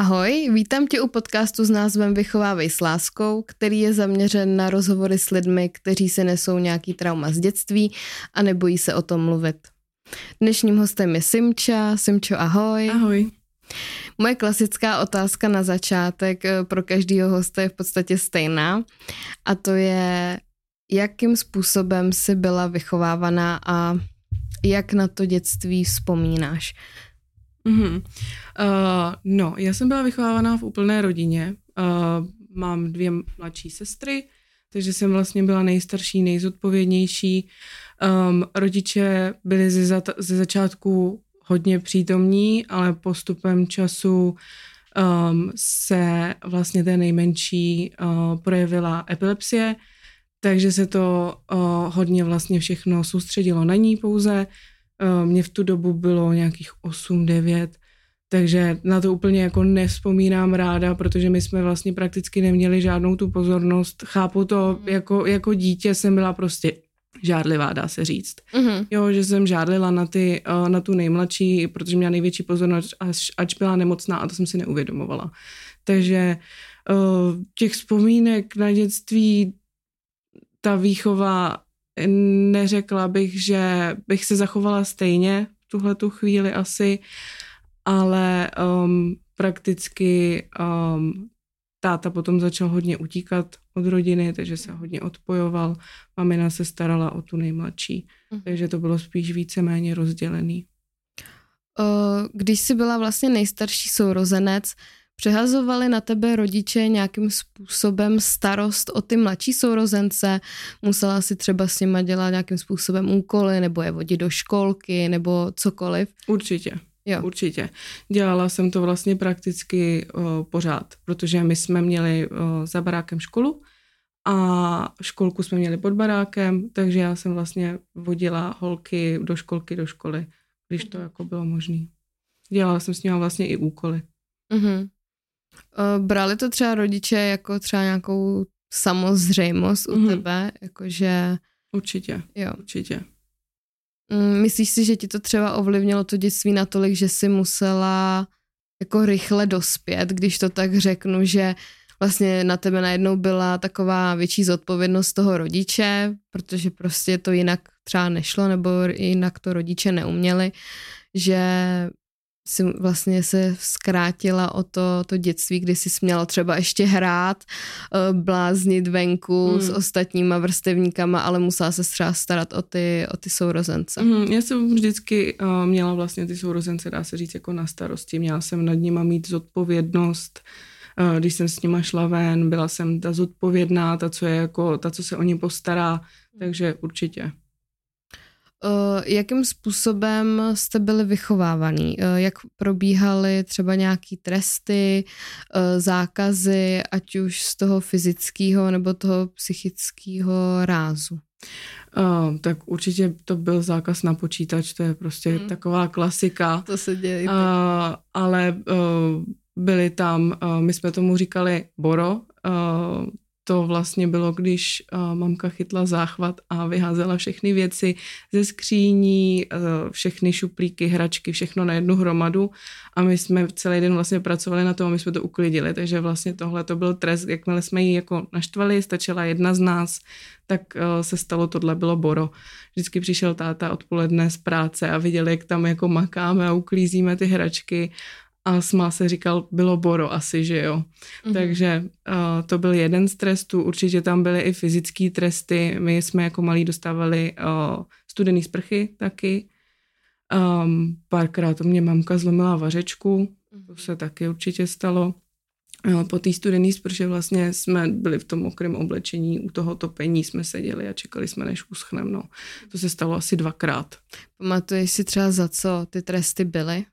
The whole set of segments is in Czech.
Ahoj, vítám tě u podcastu s názvem Vychovávej s láskou, který je zaměřen na rozhovory s lidmi, kteří se nesou nějaký trauma z dětství a nebojí se o tom mluvit. Dnešním hostem je Simča. Simčo, ahoj. Ahoj. Moje klasická otázka na začátek eh, pro každého hosta je v podstatě stejná a to je, jakým způsobem jsi byla vychovávaná a jak na to dětství vzpomínáš? Mm-hmm. Uh, no, já jsem byla vychovávaná v úplné rodině. Uh, mám dvě mladší sestry, takže jsem vlastně byla nejstarší, nejzodpovědnější. Um, rodiče byli ze, za, ze začátku hodně přítomní, ale postupem času um, se vlastně té nejmenší uh, projevila epilepsie, takže se to uh, hodně vlastně všechno soustředilo na ní pouze. Uh, Mně v tu dobu bylo nějakých 8-9, takže na to úplně jako nevzpomínám ráda, protože my jsme vlastně prakticky neměli žádnou tu pozornost. Chápu to, mm. jako, jako dítě jsem byla prostě žádlivá, dá se říct. Mm-hmm. Jo, že jsem žádlila na, ty, uh, na tu nejmladší, protože měla největší pozornost, až, ač byla nemocná a to jsem si neuvědomovala. Takže uh, těch vzpomínek na dětství, ta výchova, neřekla bych, že bych se zachovala stejně v tuhle tu chvíli asi, ale um, prakticky um, táta potom začal hodně utíkat od rodiny, takže se hodně odpojoval. Mamina se starala o tu nejmladší, uh-huh. takže to bylo spíš víceméně rozdělený. Když jsi byla vlastně nejstarší sourozenec, přehazovali na tebe rodiče nějakým způsobem starost o ty mladší sourozence? Musela si třeba s nima dělat nějakým způsobem úkoly, nebo je vodit do školky, nebo cokoliv? Určitě. Jo. Určitě. Dělala jsem to vlastně prakticky uh, pořád, protože my jsme měli uh, za barákem školu a školku jsme měli pod barákem, takže já jsem vlastně vodila holky do školky, do školy, když to jako bylo možné. Dělala jsem s nimi vlastně i úkoly. Uh-huh. Uh, brali to třeba rodiče jako třeba nějakou samozřejmost u uh-huh. tebe, jakože... Určitě, jo. určitě. Mm, myslíš si, že ti to třeba ovlivnilo to dětství natolik, že si musela jako rychle dospět, když to tak řeknu, že vlastně na tebe najednou byla taková větší zodpovědnost toho rodiče, protože prostě to jinak třeba nešlo, nebo jinak to rodiče neuměli, že si vlastně se zkrátila o to, to dětství, kdy jsi směla třeba ještě hrát, eh, bláznit venku hmm. s ostatníma vrstevníkama, ale musela se třeba starat o ty, o ty sourozence. Hmm, já jsem vždycky uh, měla vlastně ty sourozence, dá se říct, jako na starosti. Měla jsem nad nima mít zodpovědnost, uh, když jsem s nima šla ven, byla jsem ta zodpovědná, ta, co je jako, ta, co se o ně postará, takže určitě. Uh, jakým způsobem jste byli vychovávaný? Uh, jak probíhaly třeba nějaký tresty, uh, zákazy, ať už z toho fyzického nebo toho psychického rázu? Uh, tak určitě to byl zákaz na počítač, to je prostě hmm. taková klasika. To se děje. Uh, ale uh, byly tam, uh, my jsme tomu říkali Boro, uh, to vlastně bylo, když uh, mamka chytla záchvat a vyházela všechny věci ze skříní, uh, všechny šuplíky, hračky, všechno na jednu hromadu. A my jsme celý den vlastně pracovali na tom a my jsme to uklidili, takže vlastně tohle to byl trest, jakmile jsme ji jako naštvali, stačila jedna z nás, tak uh, se stalo, tohle bylo boro. Vždycky přišel táta odpoledne z práce a viděli, jak tam jako makáme a uklízíme ty hračky a smál se říkal, bylo Boro asi, že jo. Mm-hmm. Takže uh, to byl jeden z trestů, určitě tam byly i fyzické tresty, my jsme jako malí dostávali uh, studený sprchy taky. Um, párkrát to mě mamka zlomila vařečku, mm-hmm. to se taky určitě stalo. Uh, po té studené sprše vlastně jsme byli v tom mokrém oblečení, u toho topení jsme seděli a čekali jsme, než uschnem. No. To se stalo asi dvakrát. Pamatuješ si třeba za co ty tresty byly?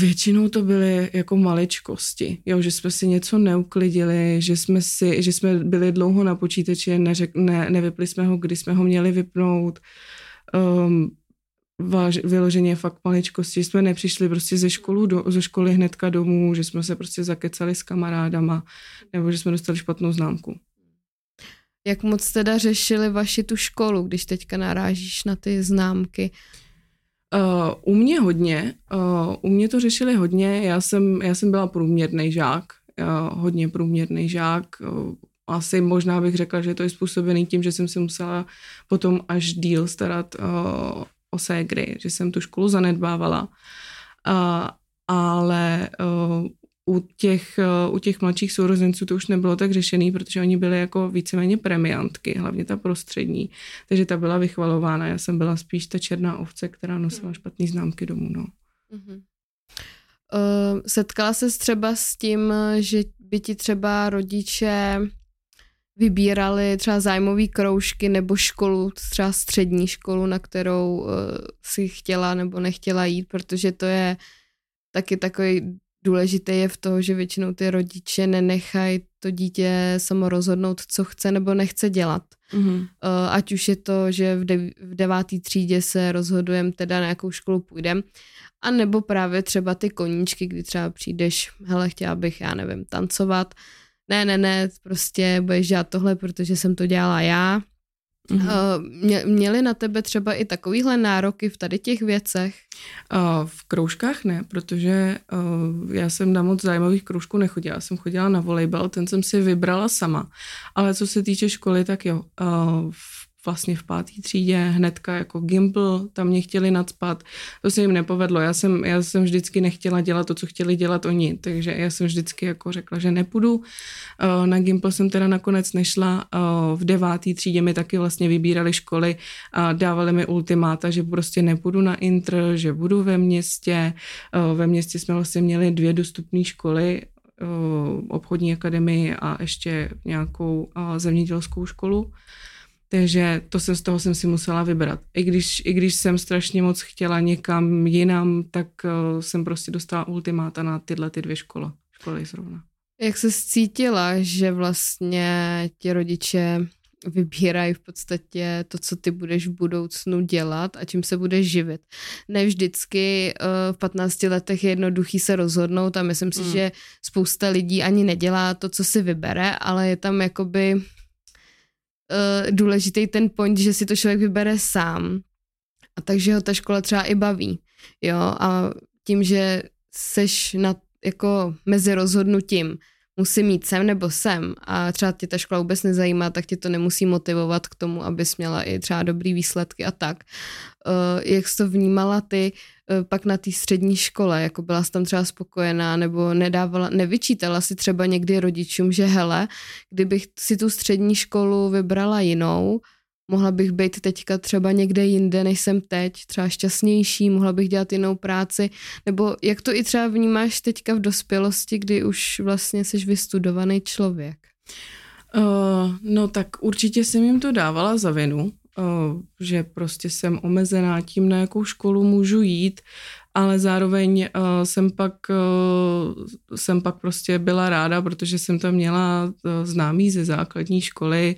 Většinou to byly jako maličkosti, jo, že jsme si něco neuklidili, že jsme, si, že jsme byli dlouho na počítači, neřek, ne, nevypli jsme ho, kdy jsme ho měli vypnout. Um, váž, vyloženě fakt maličkosti, jsme nepřišli prostě ze, školu do, ze školy hnedka domů, že jsme se prostě zakecali s kamarádama, nebo že jsme dostali špatnou známku. Jak moc teda řešili vaši tu školu, když teďka narážíš na ty známky? Uh, u mě hodně, uh, u mě to řešili hodně, já jsem, já jsem byla průměrný žák, uh, hodně průměrný žák, uh, asi možná bych řekla, že to je způsobený tím, že jsem se musela potom až díl starat uh, o ségry, že jsem tu školu zanedbávala. Uh, ale uh, u těch, uh, u těch mladších sourozenců to už nebylo tak řešený, protože oni byli jako víceméně premiantky, hlavně ta prostřední. Takže ta byla vychvalována. Já jsem byla spíš ta černá ovce, která nosila hmm. špatný známky domů. No. Uh-huh. Uh, setkala se třeba s tím, že by ti třeba rodiče vybírali třeba zájmové kroužky nebo školu, třeba střední školu, na kterou uh, si chtěla nebo nechtěla jít, protože to je taky takový důležité je v toho, že většinou ty rodiče nenechají to dítě samo rozhodnout, co chce nebo nechce dělat. Mm-hmm. Uh, ať už je to, že v, dev- v devátý třídě se rozhodujeme teda na jakou školu půjdeme, a nebo právě třeba ty koníčky, kdy třeba přijdeš, hele, chtěla bych, já nevím, tancovat, ne, ne, ne, prostě budeš dělat tohle, protože jsem to dělala já. Mm-hmm. Měli na tebe třeba i takovýhle nároky v tady těch věcech? V kroužkách ne, protože já jsem na moc zájmových kroužků nechodila. Já jsem chodila na volejbal, ten jsem si vybrala sama. Ale co se týče školy, tak jo. V vlastně v páté třídě hnedka jako Gimpl, tam mě chtěli nadspat. To se jim nepovedlo. Já jsem, já jsem vždycky nechtěla dělat to, co chtěli dělat oni, takže já jsem vždycky jako řekla, že nepůjdu. Eh, na Gimpl jsem teda nakonec nešla. Eh, v deváté třídě mi taky vlastně vybírali školy a dávali mi ultimáta, že prostě nepůjdu na intr, že budu ve městě. Eh, ve městě jsme vlastně měli dvě dostupné školy, obchodní akademii a ještě nějakou zemědělskou školu. Takže to jsem z toho jsem si musela vybrat. I když, I když jsem strašně moc chtěla někam jinam, tak uh, jsem prostě dostala ultimáta na tyhle ty dvě školy, školy zrovna. Jak se cítila, že vlastně ti rodiče vybírají v podstatě to, co ty budeš v budoucnu dělat a čím se budeš živit. Ne vždycky uh, v 15 letech je jednoduchý se rozhodnout a myslím si, mm. že spousta lidí ani nedělá to, co si vybere, ale je tam jakoby uh, důležitý ten point, že si to člověk vybere sám. A takže ho ta škola třeba i baví. Jo, a tím, že seš na, jako mezi rozhodnutím, musím mít sem nebo sem a třeba tě ta škola vůbec nezajímá, tak tě to nemusí motivovat k tomu, abys měla i třeba dobrý výsledky a tak. Uh, jak jsi to vnímala ty uh, pak na té střední škole, jako byla jsi tam třeba spokojená nebo nedávala, nevyčítala si třeba někdy rodičům, že hele, kdybych si tu střední školu vybrala jinou, mohla bych být teďka třeba někde jinde, než jsem teď, třeba šťastnější, mohla bych dělat jinou práci, nebo jak to i třeba vnímáš teďka v dospělosti, kdy už vlastně jsi vystudovaný člověk? Uh, no tak určitě jsem jim to dávala za vinu, že prostě jsem omezená tím, na jakou školu můžu jít, ale zároveň uh, jsem pak uh, jsem pak prostě byla ráda, protože jsem tam měla známý ze základní školy,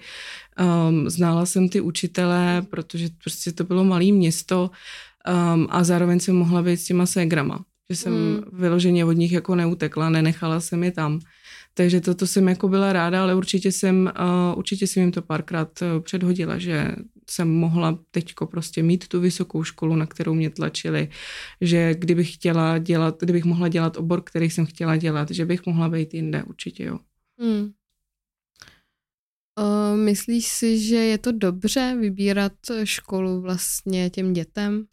um, znala jsem ty učitele, protože prostě to bylo malé město um, a zároveň jsem mohla být s těma ségrama, že jsem mm. vyloženě od nich jako neutekla, nenechala jsem je tam. Takže toto jsem jako byla ráda, ale určitě jsem, určitě jsem jim to párkrát předhodila, že jsem mohla teďko prostě mít tu vysokou školu, na kterou mě tlačili, že kdybych chtěla dělat, kdybych mohla dělat obor, který jsem chtěla dělat, že bych mohla být jinde, určitě jo. Hmm. Uh, myslíš si, že je to dobře vybírat školu vlastně těm dětem?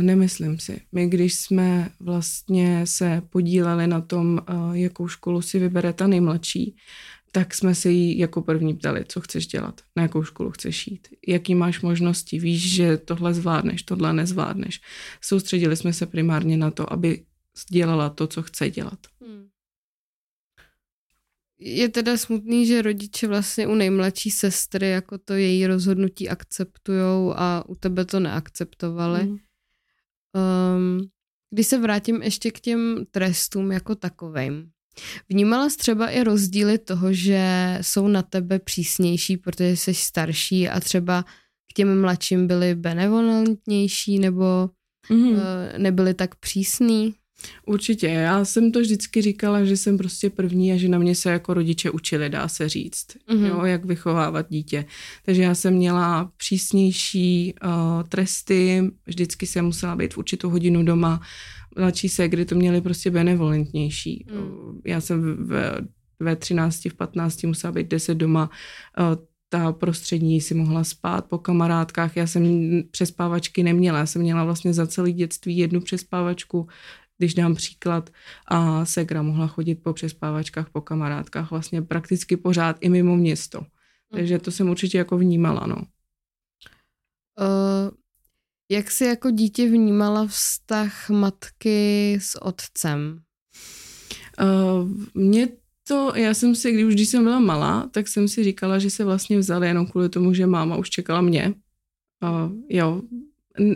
Nemyslím si. My, když jsme vlastně se podíleli na tom, jakou školu si vybere ta nejmladší, tak jsme se jí jako první ptali, co chceš dělat, na jakou školu chceš jít, jaký máš možnosti, víš, že tohle zvládneš, tohle nezvládneš. Soustředili jsme se primárně na to, aby dělala to, co chce dělat. Hmm. Je teda smutný, že rodiče vlastně u nejmladší sestry jako to její rozhodnutí akceptujou a u tebe to neakceptovali. Hmm. Um, když se vrátím ještě k těm trestům jako takovým, Vnímala jsi třeba i rozdíly toho, že jsou na tebe přísnější, protože jsi starší a třeba k těm mladším byli benevolentnější nebo uh, nebyli tak přísný? Určitě, já jsem to vždycky říkala, že jsem prostě první a že na mě se jako rodiče učili, dá se říct, mm-hmm. jo, jak vychovávat dítě. Takže já jsem měla přísnější uh, tresty, vždycky jsem musela být v určitou hodinu doma, mladší se, kdy to měli prostě benevolentnější. Mm. Já jsem ve, ve 13, v 15 musela být 10 doma, uh, ta prostřední si mohla spát po kamarádkách. Já jsem přespávačky neměla, já jsem měla vlastně za celé dětství jednu přespávačku, když dám příklad, a Segra mohla chodit po přespávačkách, po kamarádkách vlastně prakticky pořád i mimo město. Mm. Takže to jsem určitě jako vnímala, no. Uh, jak jsi jako dítě vnímala vztah matky s otcem? Uh, mě to, já jsem si, když už když jsem byla malá, tak jsem si říkala, že se vlastně vzali jenom kvůli tomu, že máma už čekala mě. Uh, jo,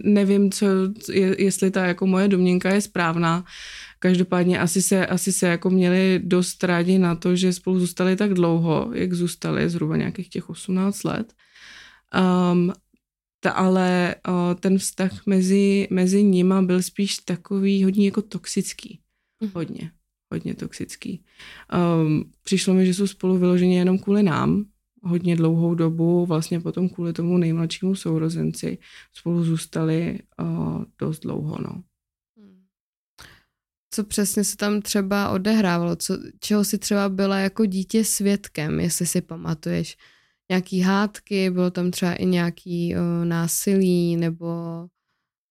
nevím, co, je, jestli ta jako moje domněnka je správná. Každopádně asi se, asi se jako měli dost rádi na to, že spolu zůstali tak dlouho, jak zůstali, zhruba nějakých těch 18 let. Um, ta, ale uh, ten vztah mezi, mezi nima byl spíš takový hodně jako toxický. Mm. Hodně, hodně toxický. Um, přišlo mi, že jsou spolu vyloženě jenom kvůli nám, hodně dlouhou dobu, vlastně potom kvůli tomu nejmladšímu sourozenci spolu zůstali uh, dost dlouho, no. Hmm. Co přesně se tam třeba odehrávalo? Co, čeho si třeba byla jako dítě svědkem, jestli si pamatuješ? Nějaký hádky, bylo tam třeba i nějaký uh, násilí, nebo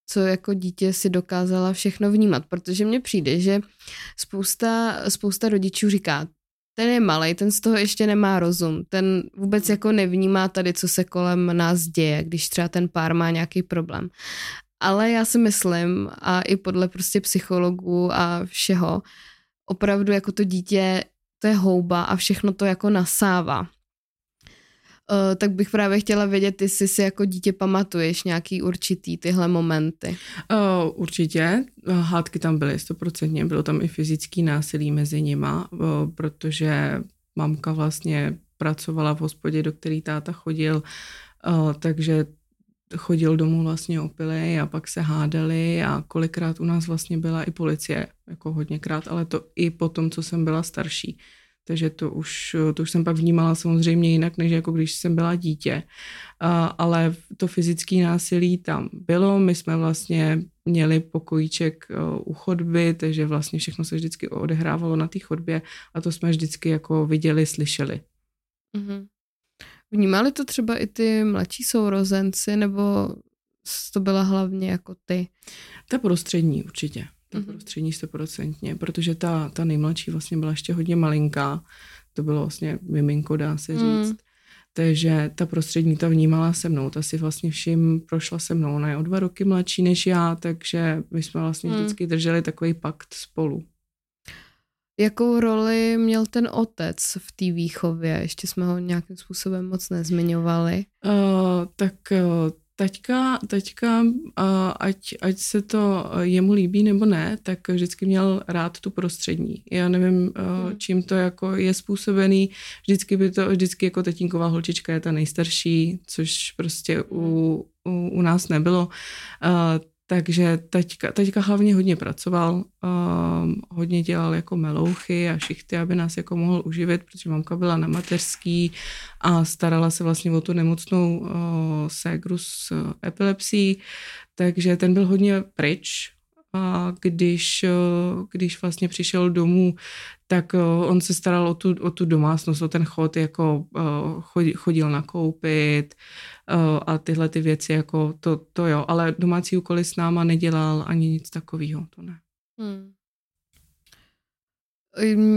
co jako dítě si dokázala všechno vnímat, protože mně přijde, že spousta, spousta rodičů říká, ten je malý, ten z toho ještě nemá rozum, ten vůbec jako nevnímá tady, co se kolem nás děje, když třeba ten pár má nějaký problém. Ale já si myslím, a i podle prostě psychologů a všeho, opravdu jako to dítě, to je houba a všechno to jako nasává. Uh, tak bych právě chtěla vědět, jestli si jako dítě pamatuješ nějaký určitý tyhle momenty. Uh, určitě. Hádky tam byly stoprocentně. Bylo tam i fyzický násilí mezi nima, uh, protože mamka vlastně pracovala v hospodě, do který táta chodil, uh, takže chodil domů vlastně opilý a pak se hádali a kolikrát u nás vlastně byla i policie, jako hodněkrát, ale to i po tom, co jsem byla starší. Takže to už, to už jsem pak vnímala samozřejmě jinak, než jako když jsem byla dítě. Ale to fyzické násilí tam bylo. My jsme vlastně měli pokojíček u chodby, takže vlastně všechno se vždycky odehrávalo na té chodbě a to jsme vždycky jako viděli, slyšeli. Mm-hmm. Vnímali to třeba i ty mladší sourozenci, nebo to byla hlavně jako ty? Ta prostřední určitě to mm-hmm. prostřední stoprocentně, protože ta, ta nejmladší vlastně byla ještě hodně malinká, to bylo vlastně miminko, dá se mm. říct. Mm. Takže ta prostřední ta vnímala se mnou, ta si vlastně všim prošla se mnou. Ona je o dva roky mladší než já, takže my jsme vlastně mm. vždycky drželi takový pakt spolu. Jakou roli měl ten otec v té výchově? Ještě jsme ho nějakým způsobem moc nezmiňovali. Uh, tak uh, Taťka, taťka ať, ať se to jemu líbí nebo ne, tak vždycky měl rád tu prostřední. Já nevím, hmm. čím to jako je způsobený. Vždycky by to, vždycky jako tatínková holčička je ta nejstarší, což prostě u, u, u nás nebylo. Takže teďka, teďka hlavně hodně pracoval, um, hodně dělal jako melouchy a šichty, aby nás jako mohl uživit, protože mamka byla na mateřský a starala se vlastně o tu nemocnou uh, ségru s uh, epilepsií, takže ten byl hodně pryč, a když, uh, když vlastně přišel domů, tak uh, on se staral o tu, o tu domácnost, o ten chod, jako uh, chodil nakoupit, Eh, a tyhle ty věci, jako to, to jo, ale domácí úkoly s náma nedělal ani nic takového, to ne. Hmm.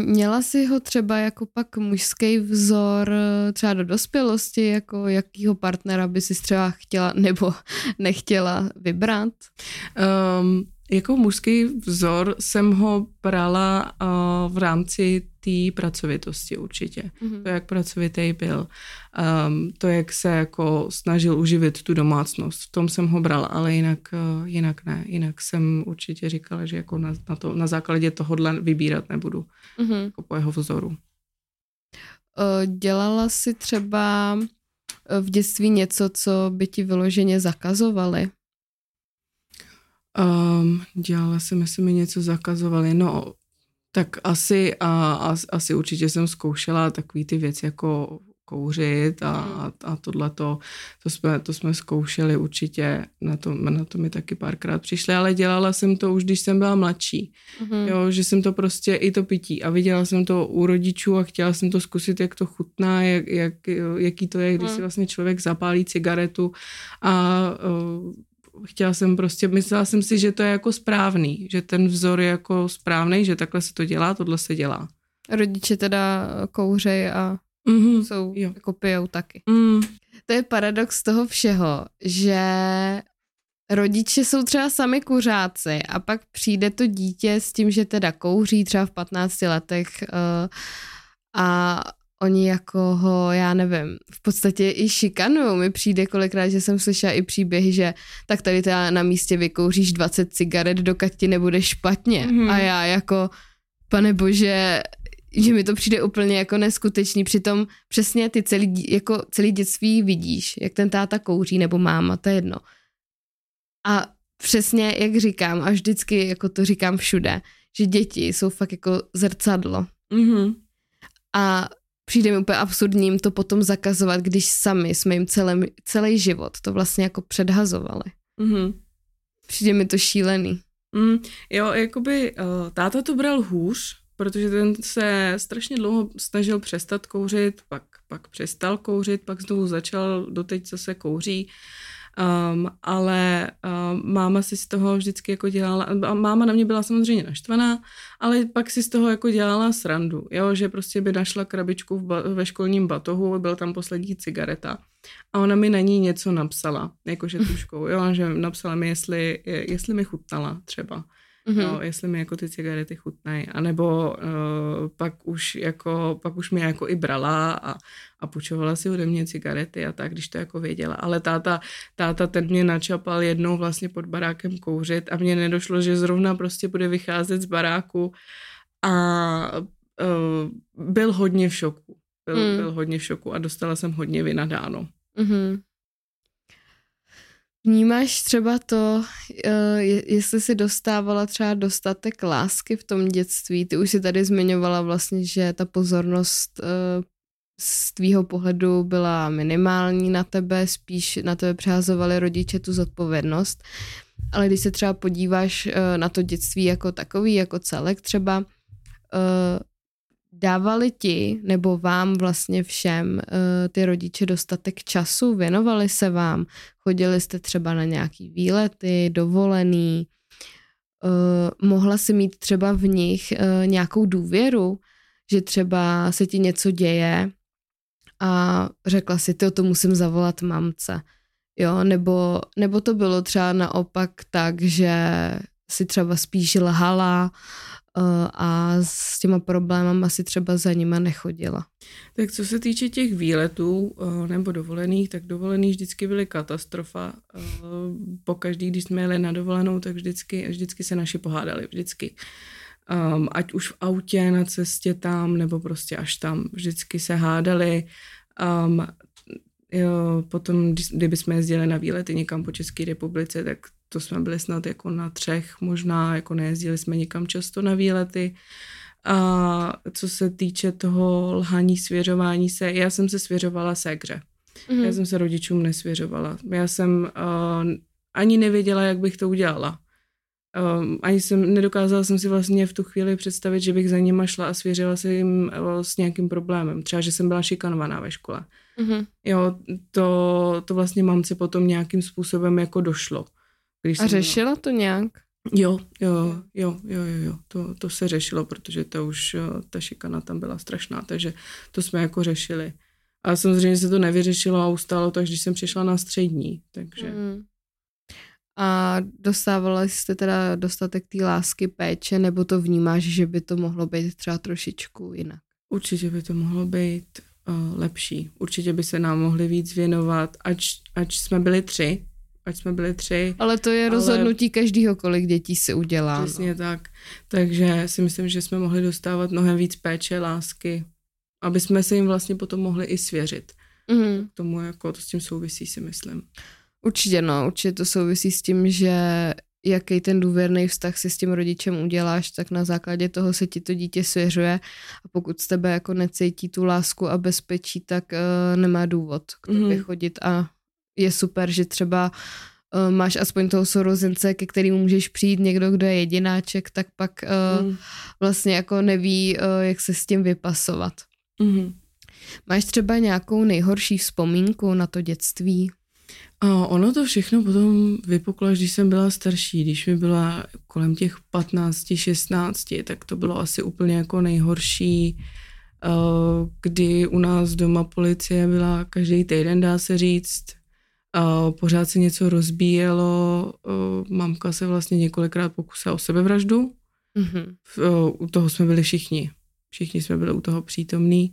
Měla si ho třeba jako pak mužský vzor eh, třeba do dospělosti, jako jakýho partnera by si třeba chtěla nebo nechtěla vybrat? Um, jako mužský vzor jsem ho brala uh, v rámci té pracovitosti určitě. Mm-hmm. To, jak pracovitý byl. Um, to, jak se jako snažil uživit tu domácnost. V tom jsem ho brala, ale jinak, uh, jinak ne. Jinak jsem určitě říkala, že jako na, na, to, na základě tohohle vybírat nebudu. Mm-hmm. Jako po jeho vzoru. Uh, dělala si třeba v dětství něco, co by ti vyloženě zakazovali? Um, dělala jsem, jestli mi něco zakazovali. No, tak asi, a, a, asi určitě jsem zkoušela takové ty věci jako kouřit a, hmm. a, a tohle to jsme, to jsme zkoušeli určitě, na to, na to mi taky párkrát přišli, ale dělala jsem to už, když jsem byla mladší, mm. jo, že jsem to prostě i to pití a viděla jsem to u rodičů a chtěla jsem to zkusit, jak to chutná, jak, jak, jaký to je, když mm. si vlastně člověk zapálí cigaretu a uh, chtěla jsem prostě, myslela jsem si, že to je jako správný, že ten vzor je jako správný, že takhle se to dělá, tohle se dělá. Rodiče teda kouřej a mm-hmm. jsou, jo. jako pijou taky. Mm. To je paradox toho všeho, že rodiče jsou třeba sami kuřáci a pak přijde to dítě s tím, že teda kouří třeba v 15 letech uh, a oni jako ho, já nevím, v podstatě i šikanují. Mi přijde kolikrát, že jsem slyšela i příběhy, že tak tady teda na místě vykouříš 20 cigaret, dokud ti nebude špatně. Mm-hmm. A já jako, pane bože, že mi to přijde úplně jako neskutečný. Přitom přesně ty celý, jako celý dětství vidíš, jak ten táta kouří nebo máma, to je jedno. A přesně, jak říkám, a vždycky jako to říkám všude, že děti jsou fakt jako zrcadlo. Mm-hmm. A přijde mi úplně absurdním to potom zakazovat, když sami jsme jim celý, celý život to vlastně jako předhazovali. Mm-hmm. Přijde mi to šílený. Mm, jo, jakoby uh, táta to bral hůř, protože ten se strašně dlouho snažil přestat kouřit, pak, pak přestal kouřit, pak znovu začal, doteď zase kouří. Um, ale um, máma si z toho vždycky jako dělala, a máma na mě byla samozřejmě naštvaná, ale pak si z toho jako dělala srandu, jo, že prostě by našla krabičku v ba- ve školním batohu, byl tam poslední cigareta a ona mi na ní něco napsala, jakože tuškou, jo, že napsala mi, jestli, jestli mi chutnala třeba mm-hmm. no, jestli mi jako ty cigarety chutnají, anebo uh, pak už jako, pak už mě jako i brala a, a půjčovala si ode mě cigarety a tak, když to jako věděla, ale táta, táta ten mě načapal jednou vlastně pod barákem kouřit a mně nedošlo, že zrovna prostě bude vycházet z baráku a uh, byl hodně v šoku. Byl, mm. byl hodně v šoku a dostala jsem hodně vynadáno. Mm-hmm. Vnímáš třeba to, eh, jestli si dostávala třeba dostatek lásky v tom dětství? Ty už si tady zmiňovala vlastně, že ta pozornost eh, z tvýho pohledu byla minimální na tebe, spíš na tebe přehazovali rodiče tu zodpovědnost. Ale když se třeba podíváš eh, na to dětství jako takový, jako celek třeba, dávali ti nebo vám vlastně všem uh, ty rodiče dostatek času, věnovali se vám, chodili jste třeba na nějaký výlety, dovolený, uh, mohla si mít třeba v nich uh, nějakou důvěru, že třeba se ti něco děje a řekla si, ty to musím zavolat mamce. Jo, nebo, nebo to bylo třeba naopak tak, že si třeba spíš lhala Eh, a s těma problémama asi třeba za nima nechodila. Tak co se týče těch výletů eh, nebo dovolených, tak dovolený vždycky byly katastrofa. Eh, po každý, když jsme jeli na dovolenou, tak vždycky, vždycky se naši pohádali, vždycky. Um, ať už v autě, na cestě tam, nebo prostě až tam. Vždycky se hádali. Jo, potom, kdyby jsme jezdili na výlety někam po České republice, tak to jsme byli snad jako na třech, možná jako nejezdili jsme nikam často na výlety. A co se týče toho lhaní, svěřování se, já jsem se svěřovala ségře. Mm-hmm. Já jsem se rodičům nesvěřovala. Já jsem uh, ani nevěděla, jak bych to udělala. Um, ani jsem, nedokázala jsem si vlastně v tu chvíli představit, že bych za nima šla a svěřila se jim uh, s nějakým problémem. Třeba, že jsem byla šikanovaná ve škole. Mm-hmm. Jo, to, to vlastně mamce potom nějakým způsobem jako došlo. Když a řešila to nějak? Jo, jo, jo, jo, jo, jo. To, to se řešilo, protože to už, ta šikana tam byla strašná, takže to jsme jako řešili. A samozřejmě se to nevyřešilo a ustálo to, až když jsem přišla na střední, takže... Mm. A dostávala jste teda dostatek té lásky, péče, nebo to vnímáš, že by to mohlo být třeba trošičku jinak? Určitě by to mohlo být uh, lepší. Určitě by se nám mohli víc věnovat, ač, ač jsme byli tři, ať jsme byli tři. Ale to je ale... rozhodnutí každého, kolik dětí se udělá. Přesně no. tak. Takže si myslím, že jsme mohli dostávat mnohem víc péče, lásky, aby jsme se jim vlastně potom mohli i svěřit. Mm. K tomu jako to s tím souvisí, si myslím. Určitě no, určitě to souvisí s tím, že jaký ten důvěrný vztah si s tím rodičem uděláš, tak na základě toho se ti to dítě svěřuje a pokud z tebe jako necítí tu lásku a bezpečí, tak uh, nemá důvod k tobě mm. chodit a je super, že třeba uh, máš aspoň toho sorozence, ke kterému můžeš přijít někdo, kdo je jedináček, tak pak uh, mm. vlastně jako neví, uh, jak se s tím vypasovat. Mm. Máš třeba nějakou nejhorší vzpomínku na to dětství? A ono to všechno potom vypuklo, když jsem byla starší, když mi byla kolem těch 15, 16, tak to bylo asi úplně jako nejhorší, kdy u nás doma policie byla každý týden, dá se říct, pořád se něco rozbíjelo, mamka se vlastně několikrát pokusila o sebevraždu, mm-hmm. u toho jsme byli všichni, všichni jsme byli u toho přítomní.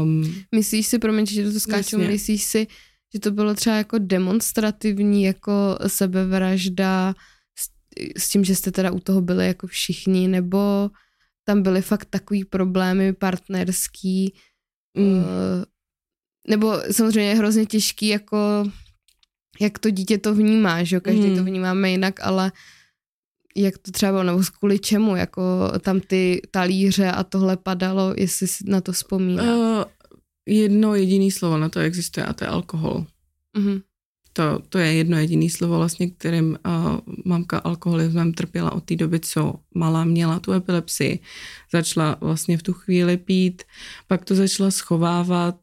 Um, myslíš si, promiň, že to skáču, myslíš si, že to bylo třeba jako demonstrativní, jako sebevražda s, s tím, že jste teda u toho byli jako všichni, nebo tam byly fakt takový problémy partnerský, mm. uh, nebo samozřejmě je hrozně těžký, jako jak to dítě to vnímá, že jo, každý mm. to vnímáme jinak, ale jak to třeba bylo, nebo kvůli čemu, jako tam ty talíře a tohle padalo, jestli si na to vzpomínáš. Uh, jedno jediné slovo na to existuje a to je alkohol. Mm-hmm. To, to je jedno jediné slovo vlastně, kterým uh, mamka alkoholismem trpěla od té doby, co malá měla tu epilepsii. Začala vlastně v tu chvíli pít, pak to začala schovávat,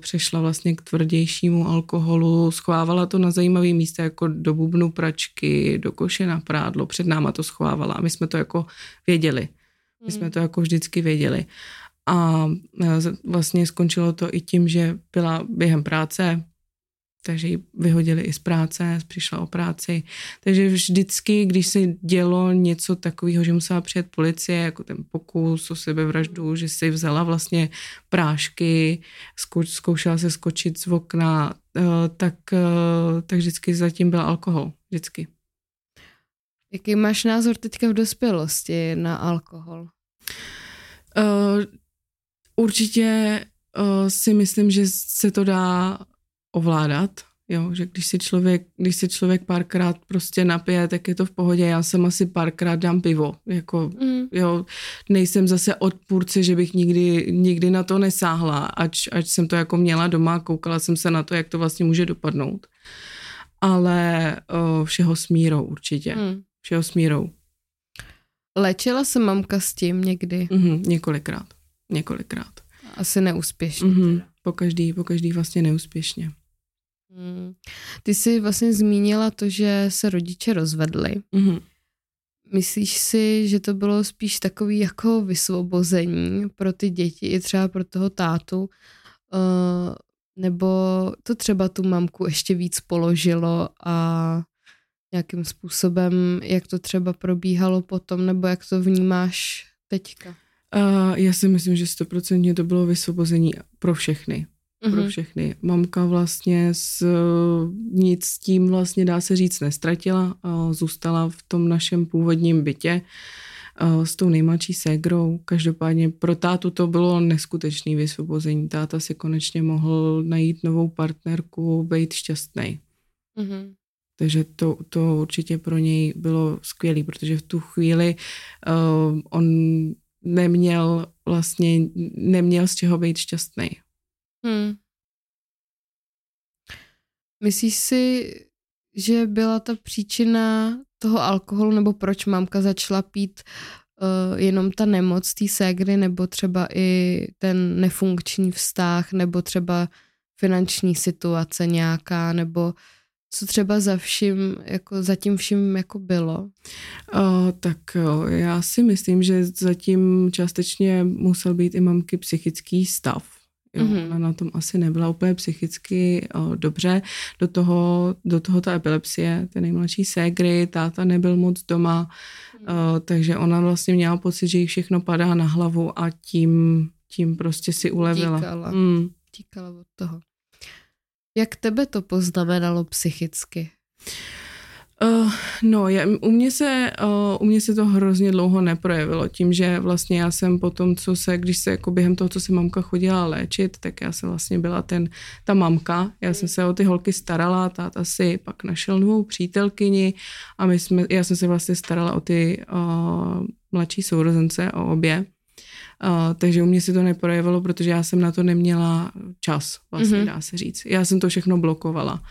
přešla vlastně k tvrdějšímu alkoholu, schovávala to na zajímavý místa jako do bubnu pračky, do koše na prádlo, před náma to schovávala a my jsme to jako věděli. My jsme mm. to jako vždycky věděli. A e, vlastně skončilo to i tím, že byla během práce, takže ji vyhodili i z práce, přišla o práci. Takže vždycky, když se dělo něco takového, že musela přijet policie, jako ten pokus o sebevraždu, že si vzala vlastně prášky, zkoušela se skočit z okna, e, tak, e, tak vždycky zatím byl alkohol. Vždycky. Jaký máš názor teďka v dospělosti na alkohol? Uh, Určitě uh, si myslím, že se to dá ovládat, jo, že když si člověk, když si člověk párkrát prostě napije, tak je to v pohodě, já jsem asi párkrát dám pivo, jako, mm. jo, nejsem zase odpůrce, že bych nikdy, nikdy na to nesáhla, ač, ač jsem to jako měla doma, koukala jsem se na to, jak to vlastně může dopadnout, ale uh, všeho smírou určitě, mm. všeho smírou. Léčila se mamka s tím někdy? Mm-hmm, několikrát několikrát. Asi neúspěšně. Mm-hmm. Po každý, po každý vlastně neúspěšně. Mm. Ty jsi vlastně zmínila to, že se rodiče rozvedli. Mm-hmm. Myslíš si, že to bylo spíš takový jako vysvobození pro ty děti i třeba pro toho tátu, uh, nebo to třeba tu mamku ještě víc položilo a nějakým způsobem, jak to třeba probíhalo potom, nebo jak to vnímáš teďka? Uh, já si myslím, že stoprocentně to bylo vysvobození pro všechny. Mm-hmm. Pro mhm. všechny. Mamka vlastně s, nic s tím vlastně dá se říct nestratila. Uh, zůstala v tom našem původním bytě uh, s tou nejmladší ségrou. Každopádně pro tátu to bylo neskutečné vysvobození. Táta si konečně mohl najít novou partnerku, být šťastný. Mm-hmm. Takže to, to určitě pro něj bylo skvělé, protože v tu chvíli uh, on neměl vlastně, neměl z čeho být šťastný. Hmm. Myslíš si, že byla ta příčina toho alkoholu, nebo proč mamka začala pít uh, jenom ta nemoc té ségry, nebo třeba i ten nefunkční vztah, nebo třeba finanční situace nějaká, nebo co třeba za vším, jako za tím vším jako bylo? Uh, tak uh, já si myslím, že zatím částečně musel být i mamky psychický stav. Jo, mm-hmm. Ona na tom asi nebyla úplně psychicky uh, dobře. Do toho, do toho ta epilepsie, ty nejmladší ségry, táta nebyl moc doma, uh, takže ona vlastně měla pocit, že jí všechno padá na hlavu a tím, tím prostě si ulevila. Tíkala. Mm. Tíkala od toho. Jak tebe to poznamenalo psychicky? Uh, no, je, u, mě se, uh, u mě se to hrozně dlouho neprojevilo, tím, že vlastně já jsem po tom, co se, když se jako během toho, co se mamka chodila léčit, tak já jsem vlastně byla ten, ta mamka, já jsem se o ty holky starala, táta si pak našel novou přítelkyni a my jsme, já jsem se vlastně starala o ty uh, mladší sourozence, o obě. Uh, takže u mě se to neprojevilo, protože já jsem na to neměla čas, vlastně mm-hmm. dá se říct. Já jsem to všechno blokovala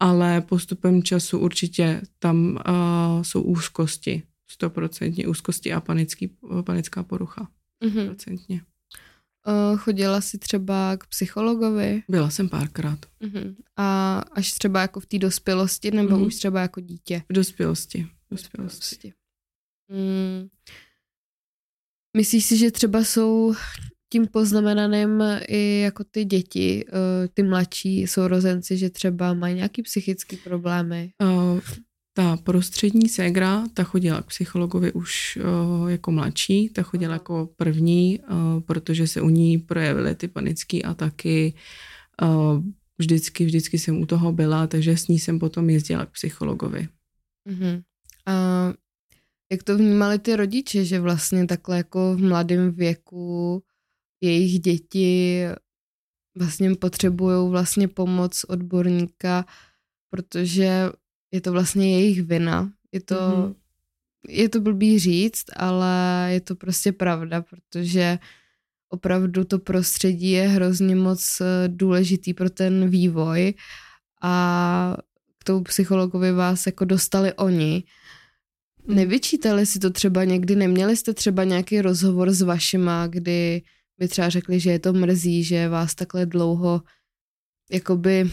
ale postupem času určitě tam uh, jsou úzkosti, stoprocentně úzkosti a panický, panická porucha. Mhm. Stoprocentně. Mm-hmm. Uh, chodila jsi třeba k psychologovi? Byla jsem párkrát. Uh-huh. A až třeba jako v té dospělosti, nebo uh-huh. už třeba jako dítě? V dospělosti. V dospělosti. Mm. Myslíš si, že třeba jsou tím poznamenaným i jako ty děti, eh, ty mladší sourozenci, že třeba mají nějaký psychické problémy? Uh, ta prostřední ségra, ta chodila k psychologovi už uh, jako mladší, ta chodila jako první, uh, protože se u ní projevily ty panické ataky. Uh, vždycky, vždycky jsem u toho byla, takže s ní jsem potom jezdila k psychologovi. Uh-huh. A jak to vnímali ty rodiče, že vlastně takhle jako v mladém věku jejich děti vlastně potřebují vlastně pomoc odborníka, protože je to vlastně jejich vina. Je to, mm-hmm. je to blbý říct, ale je to prostě pravda, protože opravdu to prostředí je hrozně moc eh, důležitý pro ten vývoj a k tomu psychologovi vás jako dostali oni. Mhm. Nevyčítali si to třeba někdy, neměli jste třeba nějaký rozhovor s vašima, kdy by třeba řekli, že je to mrzí, že vás takhle dlouho jakoby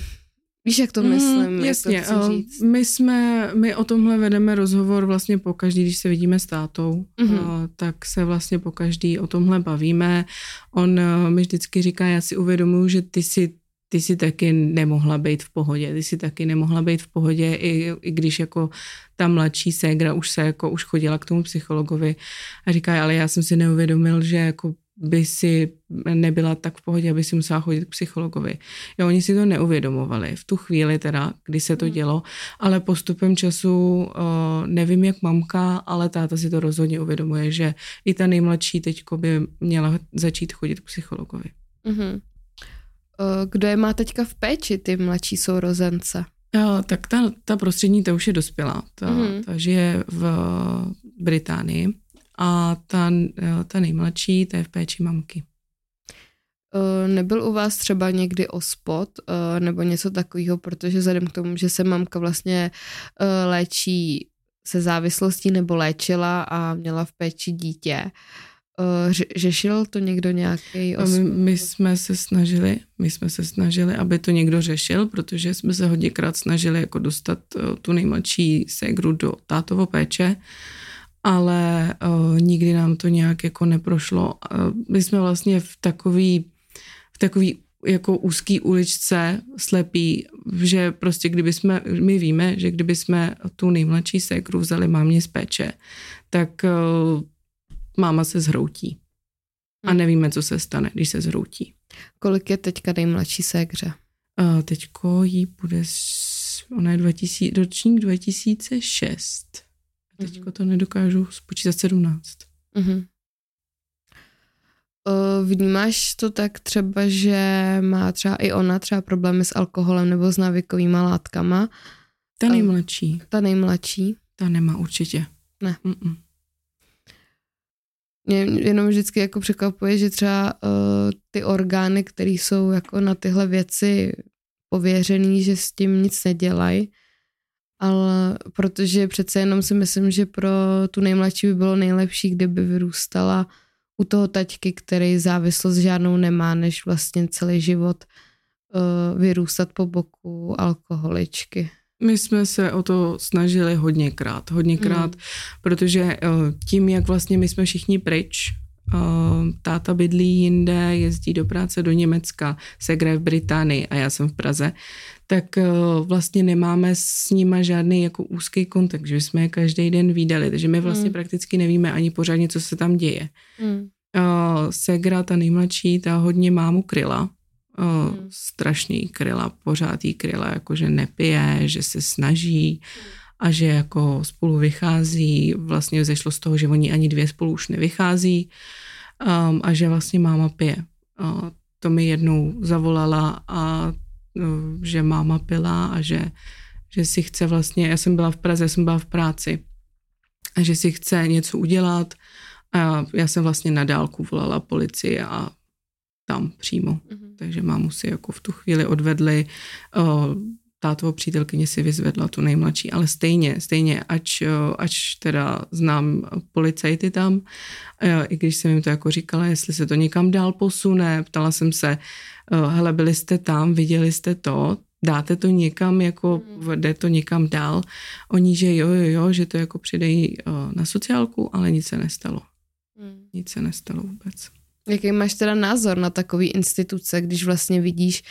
Víš, jak to mm, myslím? Mm, jasně, jak to říct? my jsme, my o tomhle vedeme rozhovor vlastně po každý, když se vidíme s tátou, mm-hmm. tak se vlastně po každý o tomhle bavíme. On mi vždycky říká, já si uvědomuji, že ty si ty si taky nemohla být v pohodě, ty si taky nemohla být v pohodě, i, i když jako ta mladší ségra už se jako už chodila k tomu psychologovi a říká, ale já jsem si neuvědomil, že jako by si nebyla tak v pohodě, aby si musela chodit k psychologovi. Jo, oni si to neuvědomovali v tu chvíli teda, kdy se to hmm. dělo, ale postupem času uh, nevím jak mamka, ale táta si to rozhodně uvědomuje, že i ta nejmladší teďko by měla začít chodit k psychologovi. Mm-hmm. Kdo je má teďka v péči, ty mladší sourozence? Jo, tak ta, ta prostřední, ta už je dospělá. Ta, mm-hmm. ta žije v Británii a ta, eh, ta nejmladší, ta je v péči mamky. Eh, nebyl u vás třeba někdy ospod eh, nebo něco takového, protože vzhledem k tomu, že se mamka vlastně léčí se závislostí nebo léčila a měla v péči dítě, řešil to někdo nějaký my, my jsme se snažili, my jsme se snažili, aby to někdo řešil, protože jsme se hodněkrát snažili jako dostat tu nejmladší ségru do tátovo péče ale uh, nikdy nám to nějak jako neprošlo. Uh, my jsme vlastně v takový, v takový jako úzký uličce slepý, že prostě kdyby jsme, my víme, že kdyby jsme tu nejmladší sékru vzali mámě z péče, tak uh, máma se zhroutí. A hmm. nevíme, co se stane, když se zhroutí. Kolik je teďka nejmladší ségře? Uh, teďko jí bude, ona je 2000, ročník 2006. Teďko to nedokážu spočítat 17. Mm-hmm. Vnímáš to tak třeba, že má třeba i ona třeba problémy s alkoholem nebo s návykovými látkama? Ta nejmladší. Ta nejmladší? Ta nemá určitě. Ne. Mm-mm. Mě jenom vždycky jako překvapuje, že třeba uh, ty orgány, které jsou jako na tyhle věci pověřený, že s tím nic nedělají, ale protože přece jenom si myslím, že pro tu nejmladší by bylo nejlepší, kdyby vyrůstala u toho taťky, který závislost žádnou nemá, než vlastně celý život uh, vyrůstat po boku alkoholičky. My jsme se o to snažili hodněkrát, hodněkrát, mm. protože uh, tím, jak vlastně my jsme všichni pryč, táta bydlí jinde, jezdí do práce do Německa, Segre v Británii a já jsem v Praze, tak uh, vlastně nemáme s nima žádný jako úzký kontakt, že jsme je každý den výdali, takže my vlastně mm. prakticky nevíme ani pořádně, co se tam děje. Mm. Segra, ta nejmladší, ta hodně mámu kryla, uh, mm. strašný kryla, pořád jí kryla, jakože nepije, že se snaží a že jako spolu vychází, vlastně zešlo z toho, že oni ani dvě spolu už nevychází um, a že vlastně máma pije. Uh, to mi jednou zavolala a uh, že máma pila a že, že si chce vlastně, já jsem byla v Praze, jsem byla v práci a že si chce něco udělat a já jsem vlastně na dálku volala policii a tam přímo. Mm-hmm. Takže mámu si jako v tu chvíli odvedli, uh, tátovo přítelkyně si vyzvedla tu nejmladší, ale stejně, stejně, ač, uh, ač teda znám policajty tam, uh, i když jsem jim to jako říkala, jestli se to někam dál posune, ptala jsem se, uh, hele, byli jste tam, viděli jste to, dáte to někam, jako hmm. jde to někam dál. Oni, že jo, jo, jo, že to jako přidají uh, na sociálku, ale nic se nestalo. Hmm. Nic se nestalo vůbec. Jaký máš teda názor na takové instituce, když vlastně vidíš,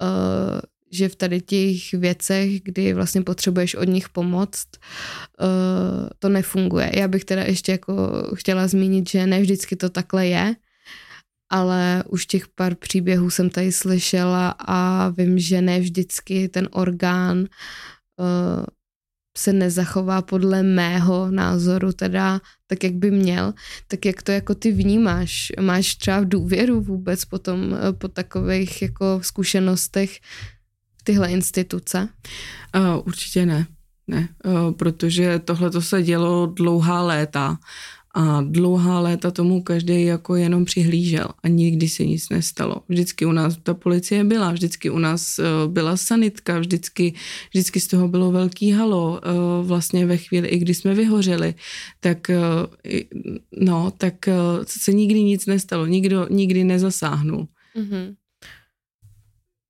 uh, že v tady těch věcech, kdy vlastně potřebuješ od nich pomoct, uh, to nefunguje. Já bych teda ještě jako chtěla zmínit, že ne vždycky to takhle je, ale už těch pár příběhů jsem tady slyšela a vím, že ne vždycky ten orgán uh, se nezachová podle mého názoru teda tak, jak by měl, tak jak to jako ty vnímáš? Máš třeba důvěru vůbec potom uh, po takových jako zkušenostech tyhle instituce? Uh, určitě ne. Ne, uh, protože tohle to se dělo dlouhá léta a dlouhá léta tomu každý jako jenom přihlížel a nikdy se nic nestalo. Vždycky u nás ta policie byla, vždycky u nás eh, byla sanitka, vždycky, vždycky z toho bylo velký halo. Vlastně ve chvíli, i když jsme vyhořeli, tak no, tak se nikdy nic nestalo, nikdo nikdy nezasáhnul. Mm-hmm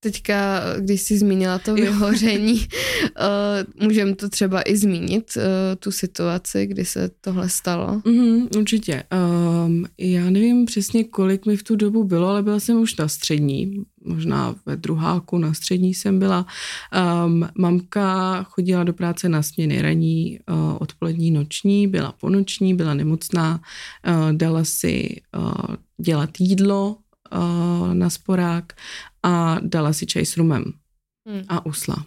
teďka, když jsi zmínila to vyhoření, uh, můžeme to třeba i zmínit, uh, tu situaci, kdy se tohle stalo? Mm, určitě. Um, já nevím přesně, kolik mi v tu dobu bylo, ale byla jsem už na střední, možná ve druháku na střední jsem byla. Um, mamka chodila do práce na směny raní, uh, odpolední, noční, byla ponoční, byla nemocná, uh, dala si uh, dělat jídlo, na sporák a dala si čaj s rumem hmm. a usla.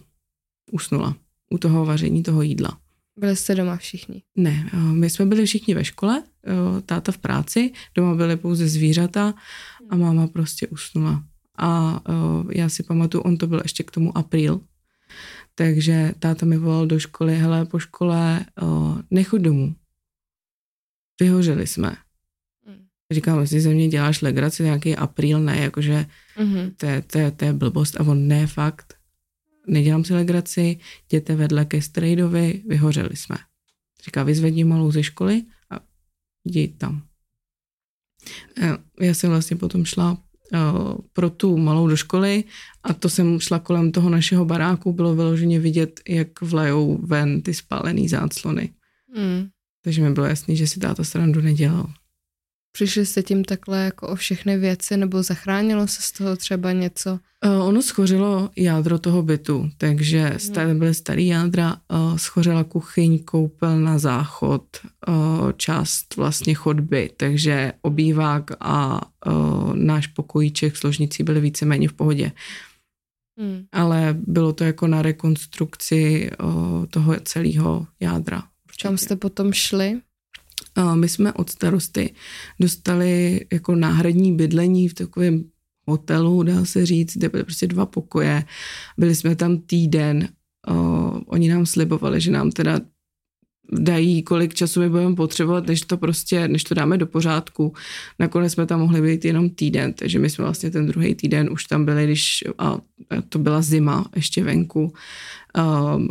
Usnula u toho vaření toho jídla. Byli jste doma všichni? Ne, my jsme byli všichni ve škole, táta v práci, doma byly pouze zvířata a máma prostě usnula. A já si pamatuju, on to byl ještě k tomu apríl, takže táta mi volal do školy, hele, po škole nechoď domů. Vyhořeli jsme. Říkám, jestli ze mě děláš legraci, nějaký apríl, ne, jakože mm-hmm. to, je, to, je, to je blbost. A on, ne, fakt, nedělám si legraci, jděte vedle ke strejdovi, vyhořeli jsme. Říká, vyzvedni malou ze školy a jdi tam. Já jsem vlastně potom šla uh, pro tu malou do školy a to jsem šla kolem toho našeho baráku, bylo vyloženě vidět, jak vlejou ven ty spálený záclony. Mm. Takže mi bylo jasný, že si táta srandu nedělal. Přišli jste tím takhle jako o všechny věci, nebo zachránilo se z toho třeba něco? Uh, ono schořilo jádro toho bytu, takže hmm. byly starý jádra, uh, schořela kuchyň, koupelna, záchod, uh, část vlastně chodby, takže obývák a uh, náš pokojíček složnicí byly víceméně v pohodě. Hmm. Ale bylo to jako na rekonstrukci uh, toho celého jádra. Kam jste potom šli? My jsme od starosty dostali jako náhradní bydlení v takovém hotelu, dá se říct, kde byly prostě dva pokoje. Byli jsme tam týden. oni nám slibovali, že nám teda dají, kolik času my budeme potřebovat, než to prostě, než to dáme do pořádku. Nakonec jsme tam mohli být jenom týden, takže my jsme vlastně ten druhý týden už tam byli, když a to byla zima ještě venku um,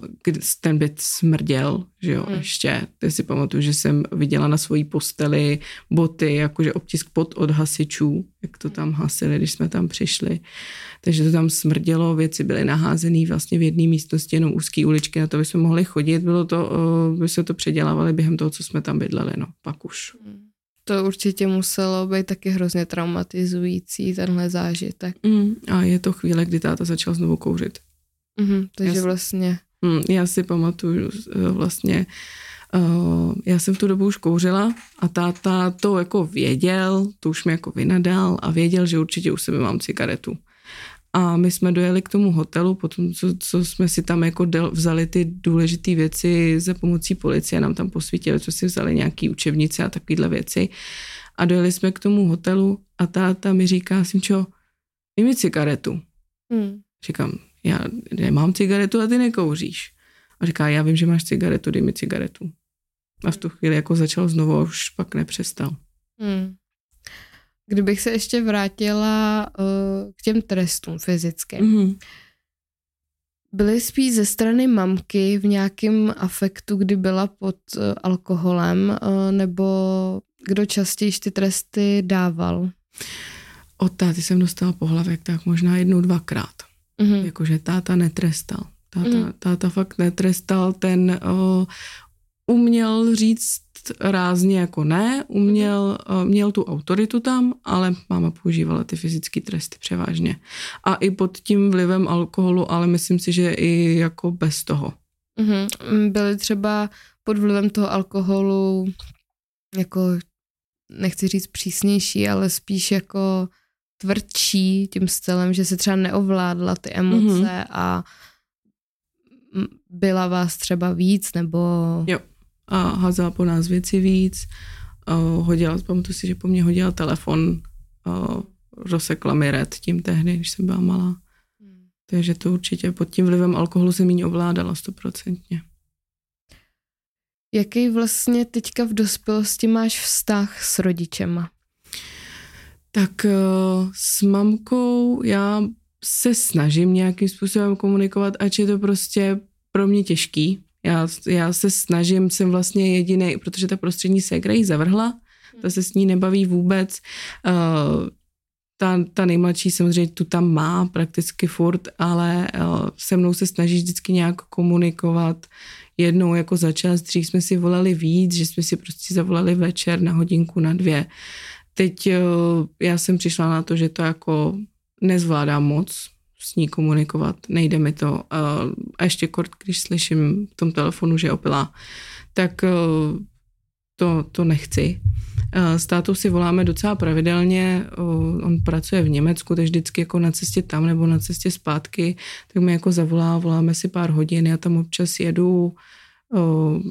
ten byt smrděl, že jo, hmm. ještě. Teď si pamatuju, že jsem viděla na svojí posteli boty, jakože obtisk pod od hasičů, jak to tam hasili, když jsme tam přišli. Takže to tam smrdělo, věci byly naházené vlastně v jedné místnosti, jenom úzké uličky, na to by jsme mohli chodit, bylo to, uh, by se to předělávali během toho, co jsme tam bydleli, no, pak už. Hmm. To určitě muselo být taky hrozně traumatizující, tenhle zážitek. Mm, a je to chvíle, kdy táta začal znovu kouřit. Mm-hmm, takže já vlastně... Mm, já si pamatuju eh, vlastně, uh, já jsem v tu dobu už kouřila a táta to jako věděl, to už mi jako vynadal a věděl, že určitě u sebe mám cigaretu. A my jsme dojeli k tomu hotelu, potom co, co jsme si tam jako del, vzali ty důležité věci za pomocí policie, nám tam posvítili, co si vzali nějaký učebnice a takovéhle věci. A dojeli jsme k tomu hotelu a táta mi říká, Simčo, mi cigaretu. Hmm. Říkám, já nemám cigaretu a ty nekouříš. A říká, já vím, že máš cigaretu, dej mi cigaretu. A v tu chvíli jako začal znovu a už pak nepřestal. Hmm. Kdybych se ještě vrátila uh, k těm trestům fyzickým. Mm-hmm. Byly spíš ze strany mamky v nějakém afektu, kdy byla pod uh, alkoholem, uh, nebo kdo častěji ty tresty dával? Od táty jsem dostala pohlavek tak možná jednou, dvakrát. Mm-hmm. Jakože táta netrestal. Táta, mm-hmm. táta fakt netrestal, ten uh, uměl říct rázně jako ne, uměl, uh, měl tu autoritu tam, ale máma používala ty fyzické tresty převážně. A i pod tím vlivem alkoholu, ale myslím si, že i jako bez toho. Mm-hmm. Byly třeba pod vlivem toho alkoholu jako, nechci říct přísnější, ale spíš jako tvrdší tím stylem, že se třeba neovládla ty emoce mm-hmm. a byla vás třeba víc, nebo... Jo, a házela po nás věci víc, uh, hodila, pamatuju si, že po mně hodila telefon, uh, rozsekla mi red tím tehdy, když jsem byla malá. Hmm. Takže to určitě pod tím vlivem alkoholu se méně ovládala stoprocentně. Jaký vlastně teďka v dospělosti máš vztah s rodičema? Tak uh, s mamkou já se snažím nějakým způsobem komunikovat, ač je to prostě pro mě těžký. Já, já se snažím, jsem vlastně jediný, protože ta prostřední ségra ji zavrhla, ta se s ní nebaví vůbec. Uh, ta, ta nejmladší samozřejmě tu tam má prakticky furt, ale uh, se mnou se snaží vždycky nějak komunikovat. Jednou jako za čas, dřív jsme si volali víc, že jsme si prostě zavolali večer na hodinku, na dvě. Teď uh, já jsem přišla na to, že to jako nezvládám moc s ní komunikovat, nejde mi to. A ještě kort, když slyším v tom telefonu, že je opilá, tak eh, to, to nechci. S tátou si voláme docela pravidelně, on pracuje v Německu, takže vždycky jako na cestě tam nebo na cestě zpátky, tak mi jako zavolá, voláme si pár hodin, já tam občas jedu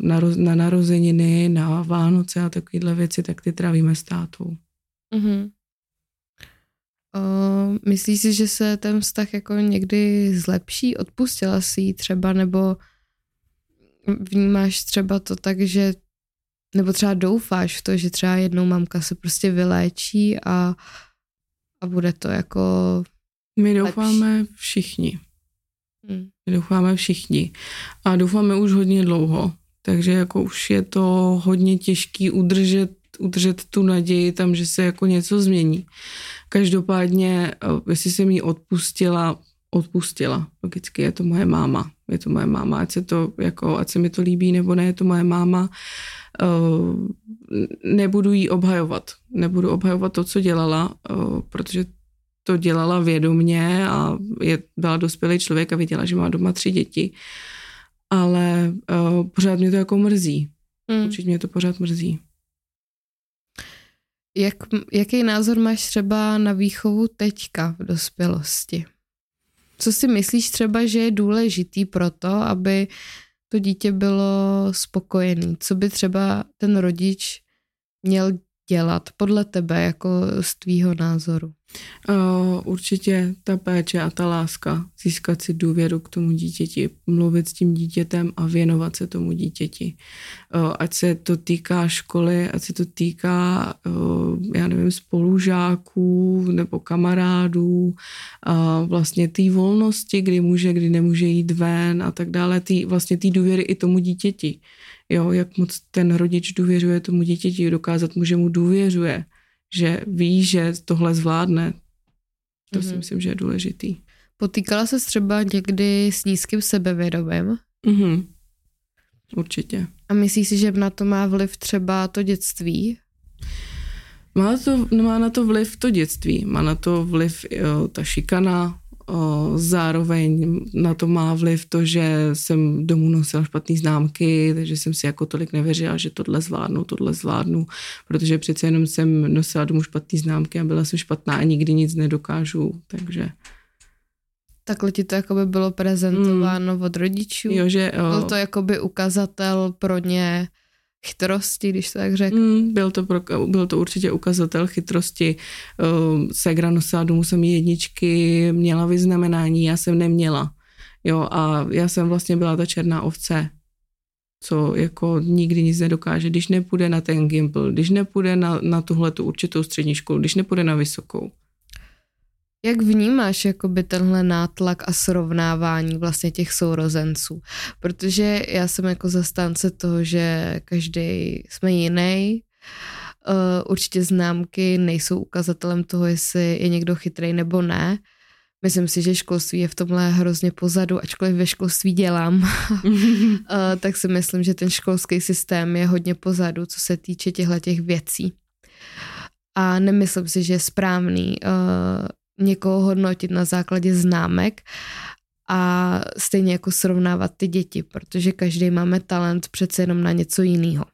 na, na narozeniny, na Vánoce a takovéhle věci, tak ty trávíme s tátou. Mm-hmm. Uh, myslíš si, že se ten vztah jako někdy zlepší? Odpustila si ji třeba, nebo vnímáš třeba to tak, že nebo třeba doufáš v to, že třeba jednou mamka se prostě vyléčí a, a bude to jako My doufáme lepší. všichni. Hmm. My doufáme všichni. A doufáme už hodně dlouho. Takže jako už je to hodně těžký udržet udržet tu naději tam, že se jako něco změní. Každopádně, eh, jestli jsem jí odpustila, odpustila. Logicky je to moje máma. Je to moje máma, ať se, to, jako, ať se mi to líbí nebo ne, je to moje máma. Uh, nebudu jí obhajovat. Nebudu obhajovat to, co dělala, uh, protože to dělala vědomně a je, byla dospělý člověk a viděla, že má doma tři děti. Ale uh, pořád mě to jako mrzí. Mm. Určitě mě to pořád mrzí. Jak, jaký názor máš třeba na výchovu teďka v dospělosti? Co si myslíš třeba, že je důležitý pro to, aby to dítě bylo spokojený? Co by třeba ten rodič měl dělat podle tebe, jako z tvýho názoru? Určitě ta péče a ta láska, získat si důvěru k tomu dítěti, mluvit s tím dítětem a věnovat se tomu dítěti. Ať se to týká školy, ať se to týká, já nevím, spolužáků nebo kamarádů, a vlastně té volnosti, kdy může, kdy nemůže jít ven a tak dále, tý, vlastně té důvěry i tomu dítěti. Jo, jak moc ten rodič důvěřuje tomu dítěti, dokázat mu, že mu důvěřuje že ví, že tohle zvládne. To mm-hmm. si mhm. myslím, že je důležitý. Potýkala se třeba někdy s nízkým sebevědomím? Mm-hmm. Určitě. A myslíš si, že na to má vliv třeba to dětství? Má, to, má na to vliv to dětství, má na to vliv jo, ta šikana, Zároveň na to má vliv to, že jsem domů nosila špatné známky, takže jsem si jako tolik nevěřila, že tohle zvládnu, tohle zvládnu, protože přece jenom jsem nosila domů špatné známky a byla jsem špatná a nikdy nic nedokážu, takže Takhle ti to jakoby bylo prezentováno mm. od rodičů? Jo, že... Jo. Byl to jakoby ukazatel pro ně chytrosti, když to tak řeknu. Mm, byl, to pro, byl to určitě ukazatel chytrosti. Uh, Segra nosila domů jsem jedničky, měla vyznamenání, já jsem neměla. Jo, a já jsem vlastně byla ta černá ovce, co jako nikdy nic nedokáže, když nepůjde na ten gimbal, když nepůjde na, na tuhle tu určitou střední školu, když nepůjde na vysokou. Jak vnímáš jakoby tenhle nátlak a srovnávání vlastně těch sourozenců? Protože já jsem jako zastánce toho, že každý jsme jiný. Uh, určitě známky nejsou ukazatelem toho, jestli je někdo chytrý nebo ne. Myslím si, že školství je v tomhle hrozně pozadu, ačkoliv ve školství dělám, uh, tak si myslím, že ten školský systém je hodně pozadu, co se týče těchto těch věcí. A nemyslím si, že je správný uh, někoho hodnotit na základě známek a stejně jako srovnávat ty děti, protože každý máme talent přece jenom na něco jiného.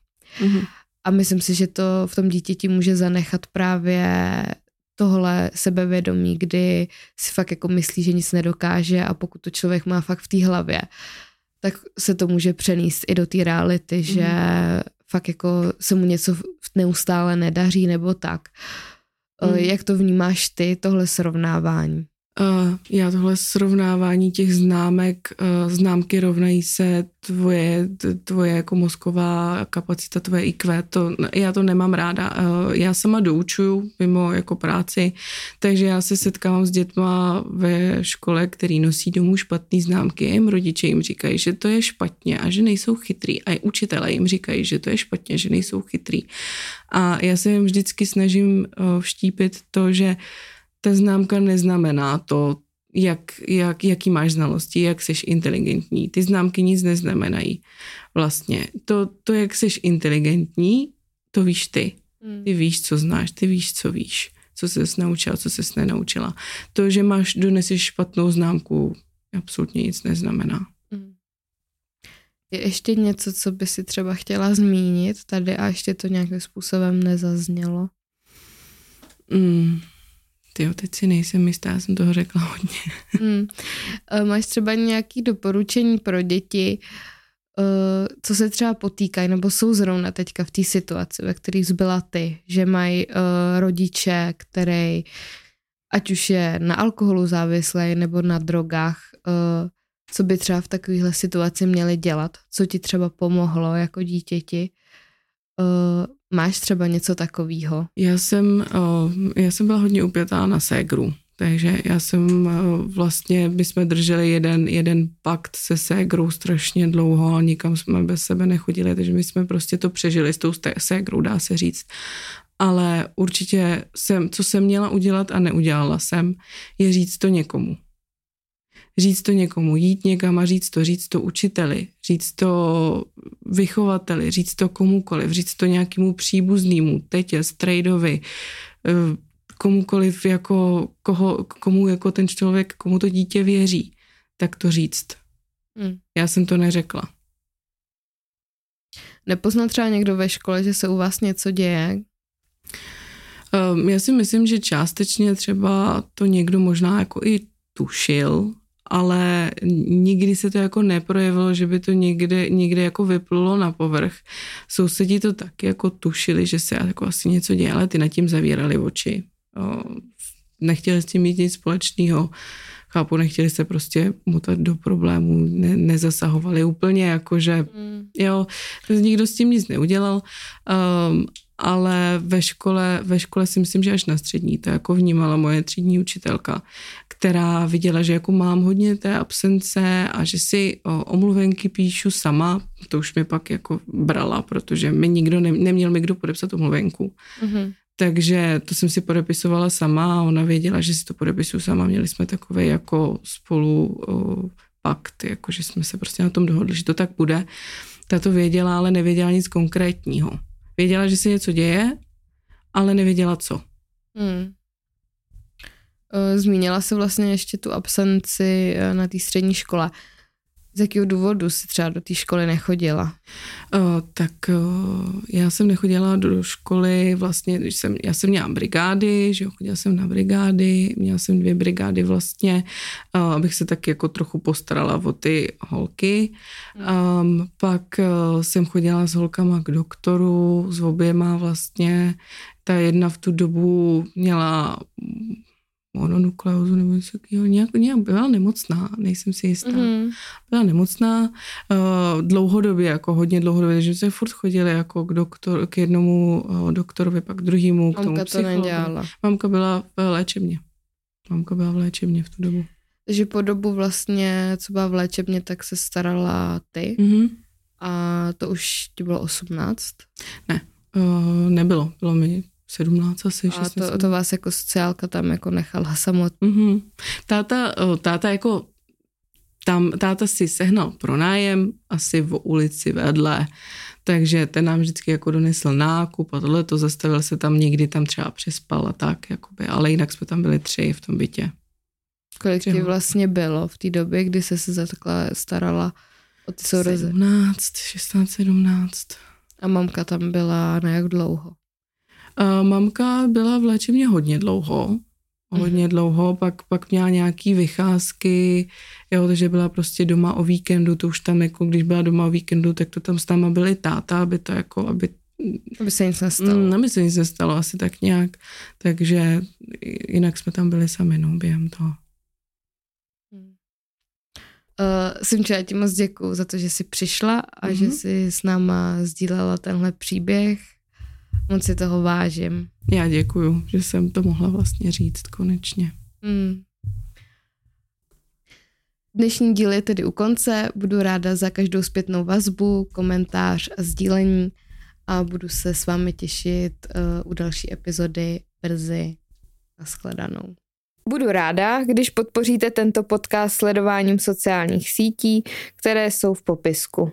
Mm-hmm. A myslím si, že to v tom dítěti může zanechat právě tohle sebevědomí, kdy si fakt jako myslí, že nic nedokáže a pokud to člověk má fakt v té hlavě, tak se to může přenést i do té reality, mm. že fakt jako se mu něco neustále nedaří nebo tak. Mm. Jak to vnímáš ty, tohle srovnávání? Já tohle srovnávání těch známek, známky rovnají se tvoje, tvoje jako mozková kapacita, tvoje IQ, to, já to nemám ráda. Já sama doučuju mimo jako práci, takže já se setkávám s dětma ve škole, který nosí domů špatné známky. Jim rodiče jim říkají, že to je špatně a že nejsou chytrý. A i učitelé jim říkají, že to je špatně, že nejsou chytrý. A já se jim vždycky snažím vštípit to, že uh, ta známka neznamená to, jak, jak, jaký máš znalosti, jak jsi inteligentní. Ty známky nic neznamenají. Vlastně to, to jak jsi inteligentní, to víš ty. Hmm. Ty víš, co znáš, ty víš, co víš, co jsi naučila, co jsi nenaučila. To, že máš, doneseš špatnou známku, absolutně nic neznamená. Hmm. Je ještě něco, co by si třeba chtěla zmínit tady a ještě to nějakým způsobem nezaznělo? Hmm. Ty teď si nejsem jistá, já jsem toho řekla hodně. Hmm. Máš třeba nějaké doporučení pro děti, eh, co se třeba potýkají, nebo jsou zrovna teďka v té situaci, ve které zbyla ty, že mají uh, rodiče, který ať už je na alkoholu závislý nebo na drogách, co by třeba v takovéhle situaci měli dělat, co ti třeba pomohlo jako dítěti, máš třeba něco takového? Já jsem, já jsem byla hodně upětá na ségru. Takže já jsem vlastně, my jsme drželi jeden, jeden pakt se ségrou strašně dlouho a nikam jsme bez sebe nechodili, takže my jsme prostě to přežili s tou ségrou, dá se říct. Ale určitě jsem, co jsem měla udělat a neudělala jsem, je říct to někomu říct to někomu, jít někam a říct to, říct to učiteli, říct to vychovateli, říct to komukoliv, říct to nějakému příbuznému, tetě, strejdovi, eh, komukoliv, jako, koho, komu jako ten člověk, komu to dítě věří, tak to říct. Hmm. Já jsem to neřekla. Nepozná třeba někdo ve škole, že se u vás něco děje? Um, já si myslím, že částečně třeba to někdo možná jako i tušil, ale nikdy se to jako neprojevilo, že by to někde, někde jako vyplulo na povrch. Sousedí to taky jako tušili, že se jako asi něco děje, ale ty nad tím zavírali oči. Nechtěli s tím mít nic společného. Chápu, nechtěli se prostě motat do problémů, ne, nezasahovali úplně, jakože mm. jo, nikdo s tím nic neudělal. Um, ale ve škole, ve škole si myslím, že až na střední to jako vnímala moje třídní učitelka, která viděla, že jako mám hodně té absence a že si o, omluvenky píšu sama, to už mi pak jako brala, protože mi nikdo ne, neměl mi kdo podepsat omluvenku. Mm-hmm. Takže to jsem si podepisovala sama a ona věděla, že si to podepisuju sama. Měli jsme takové jako spolu o, pakt, jako že jsme se prostě na tom dohodli, že to tak bude. Ta to věděla, ale nevěděla nic konkrétního. Věděla, že se něco děje, ale nevěděla co. Hmm. Zmínila se vlastně ještě tu absenci e, na té střední škole. Z jakého důvodu si třeba do té školy nechodila? Uh, tak uh, já jsem nechodila do školy, vlastně, když jsem, já jsem měla brigády, že jo, chodila jsem na brigády, měla jsem dvě brigády vlastně, uh, abych se tak jako trochu postarala o ty holky. Um, pak uh, jsem chodila s holkama k doktoru, s oběma vlastně. Ta jedna v tu dobu měla mononukleózu nebo něco takového. Nějak, nějak byla nemocná, nejsem si jistá. Mm-hmm. Byla nemocná uh, dlouhodobě, jako hodně dlouhodobě, takže jsme furt chodili jako k, doktor, k jednomu uh, doktorovi, pak k druhému, k tomu to nedělala. Mamka byla v léčebně. Mamka byla v léčebně v tu dobu. Takže po dobu vlastně, co byla v léčebně, tak se starala ty. Mm-hmm. A to už ti bylo 18? Ne, uh, nebylo. Bylo mi 17 asi, 16. A to, to vás jako sociálka tam jako nechala samotný. Mm-hmm. Táta, táta jako tam táta si sehnal pronájem asi v ulici vedle, takže ten nám vždycky jako donesl nákup a tohle to zastavil se tam někdy, tam třeba přespal a tak, jakoby, ale jinak jsme tam byli tři v tom bytě. Kolik ti vlastně bylo v té době, kdy se se takhle starala o ty sourozenci? 17, 16, 17. A mamka tam byla na jak dlouho? Mamka byla v léčebně hodně dlouho, hodně mm-hmm. dlouho, pak, pak měla nějaký vycházky, jo, takže byla prostě doma o víkendu, to už tam jako, když byla doma o víkendu, tak to tam s náma byly táta, aby to jako, aby aby se nic nestalo. Mm, aby se nic nestalo, asi tak nějak. Takže jinak jsme tam byli sami, no, během toho. Uh, Simče, já ti moc děkuju za to, že jsi přišla a mm-hmm. že jsi s náma sdílela tenhle příběh Moc si toho vážím. Já děkuju, že jsem to mohla vlastně říct konečně. Mm. Dnešní díl je tedy u konce. Budu ráda za každou zpětnou vazbu, komentář a sdílení a budu se s vámi těšit uh, u další epizody brzy. Naschledanou. Budu ráda, když podpoříte tento podcast sledováním sociálních sítí, které jsou v popisku.